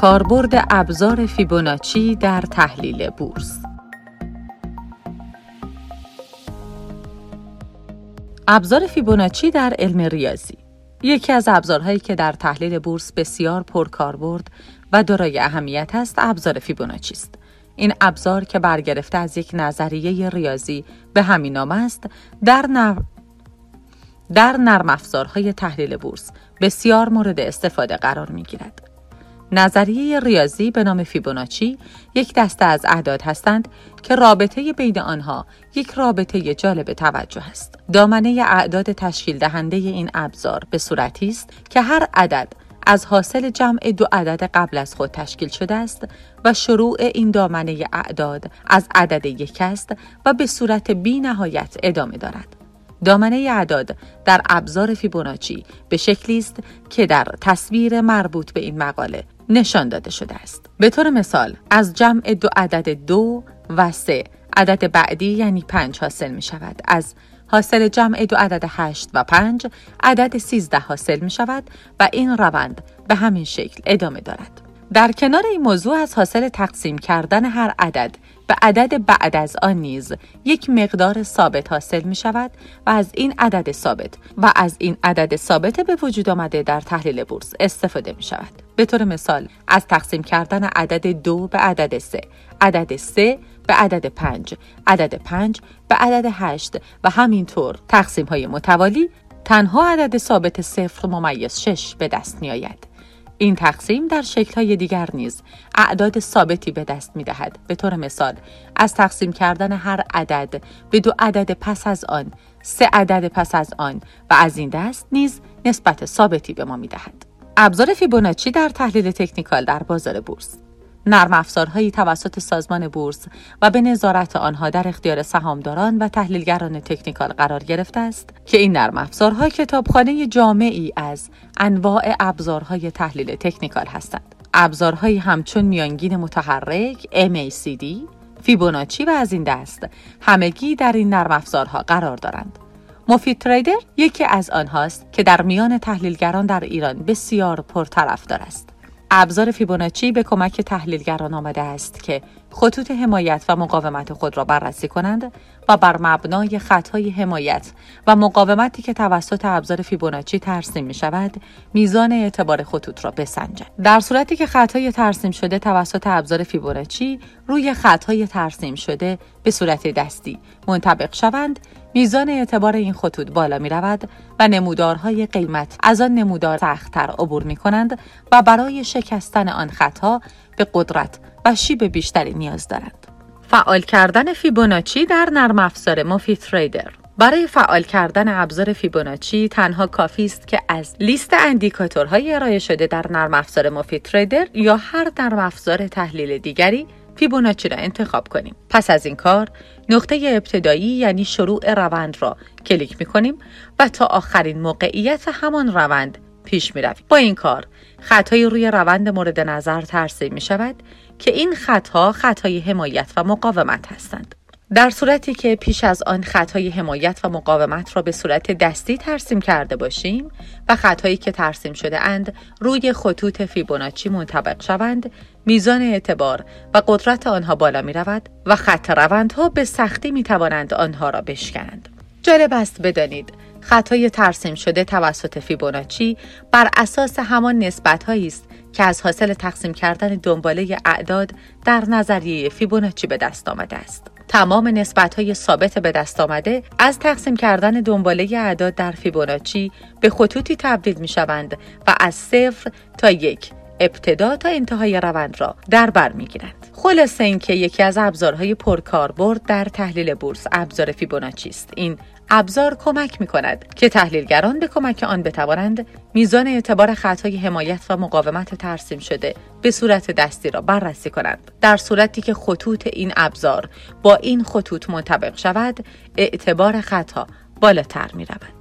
کاربرد ابزار فیبوناچی در تحلیل بورس. ابزار فیبوناچی در علم ریاضی. یکی از ابزارهایی که در تحلیل بورس بسیار پرکاربرد و دارای اهمیت است ابزار فیبوناچی است. این ابزار که برگرفته از یک نظریه ریاضی به همین نام است در نر... در نرم افزارهای تحلیل بورس بسیار مورد استفاده قرار می گیرد. نظریه ریاضی به نام فیبوناچی یک دسته از اعداد هستند که رابطه بین آنها یک رابطه جالب توجه است. دامنه اعداد تشکیل دهنده این ابزار به صورتی است که هر عدد از حاصل جمع دو عدد قبل از خود تشکیل شده است و شروع این دامنه اعداد از عدد یک است و به صورت بی نهایت ادامه دارد. دامنه اعداد در ابزار فیبوناچی به شکلی است که در تصویر مربوط به این مقاله نشان داده شده است. به طور مثال از جمع دو عدد دو و سه عدد بعدی یعنی پنج حاصل می شود. از حاصل جمع دو عدد هشت و پنج عدد سیزده حاصل می شود و این روند به همین شکل ادامه دارد. در کنار این موضوع از حاصل تقسیم کردن هر عدد به عدد بعد از آن نیز یک مقدار ثابت حاصل می شود و از این عدد ثابت و از این عدد ثابت به وجود آمده در تحلیل بورس استفاده می شود. به طور مثال از تقسیم کردن عدد دو به عدد سه، عدد سه به عدد پنج، عدد پنج به عدد هشت و همینطور تقسیم های متوالی تنها عدد ثابت صفر ممیز شش به دست می آید. این تقسیم در شکل‌های دیگر نیز اعداد ثابتی به دست می دهد. به طور مثال از تقسیم کردن هر عدد به دو عدد پس از آن، سه عدد پس از آن و از این دست نیز نسبت ثابتی به ما می دهد. ابزار فیبوناچی در تحلیل تکنیکال در بازار بورس نرم افزارهایی توسط سازمان بورس و به نظارت آنها در اختیار سهامداران و تحلیلگران تکنیکال قرار گرفته است که این نرم افزارها کتابخانه جامعی از انواع ابزارهای تحلیل تکنیکال هستند. ابزارهایی همچون میانگین متحرک MACD، فیبوناچی و از این دست همگی در این نرم افزارها قرار دارند. مفید تریدر یکی از آنهاست که در میان تحلیلگران در ایران بسیار پرطرفدار است. ابزار فیبوناچی به کمک تحلیلگران آمده است که خطوط حمایت و مقاومت خود را بررسی کنند و بر مبنای خطهای حمایت و مقاومتی که توسط ابزار فیبوناچی ترسیم می شود میزان اعتبار خطوط را بسنجند در صورتی که خطهای ترسیم شده توسط ابزار فیبوناچی روی خطهای ترسیم شده به صورت دستی منطبق شوند میزان اعتبار این خطوط بالا می رود و نمودارهای قیمت از آن نمودار سختتر عبور می کنند و برای شکستن آن خطها به قدرت و شیب بیشتری نیاز دارند. فعال کردن فیبوناچی در نرم افزار مفید تریدر برای فعال کردن ابزار فیبوناچی تنها کافی است که از لیست اندیکاتورهای ارائه شده در نرم افزار مفید تریدر یا هر نرم افزار تحلیل دیگری فیبوناچی را انتخاب کنیم. پس از این کار نقطه ابتدایی یعنی شروع روند را کلیک می کنیم و تا آخرین موقعیت همان روند پیش می رویم. با این کار خطهای روی روند مورد نظر ترسیم می شود که این خطها خطهای حمایت و مقاومت هستند. در صورتی که پیش از آن خطهای حمایت و مقاومت را به صورت دستی ترسیم کرده باشیم و خطهایی که ترسیم شده اند روی خطوط فیبوناچی منطبق شوند میزان اعتبار و قدرت آنها بالا می رود و خط روندها به سختی می توانند آنها را بشکنند. جالب است بدانید خطای ترسیم شده توسط فیبوناچی بر اساس همان نسبت است که از حاصل تقسیم کردن دنباله اعداد در نظریه فیبوناچی به دست آمده است. تمام نسبت های ثابت به دست آمده از تقسیم کردن دنباله اعداد در فیبوناچی به خطوطی تبدیل می شوند و از صفر تا یک. ابتدا تا انتهای روند را در بر می گیرند. خلاصه اینکه یکی از ابزارهای پرکاربرد در تحلیل بورس ابزار فیبوناچی است. این ابزار کمک می کند که تحلیلگران به کمک آن بتوانند میزان اعتبار خطای حمایت و مقاومت ترسیم شده به صورت دستی را بررسی کنند. در صورتی که خطوط این ابزار با این خطوط منطبق شود، اعتبار خطا بالاتر می رود.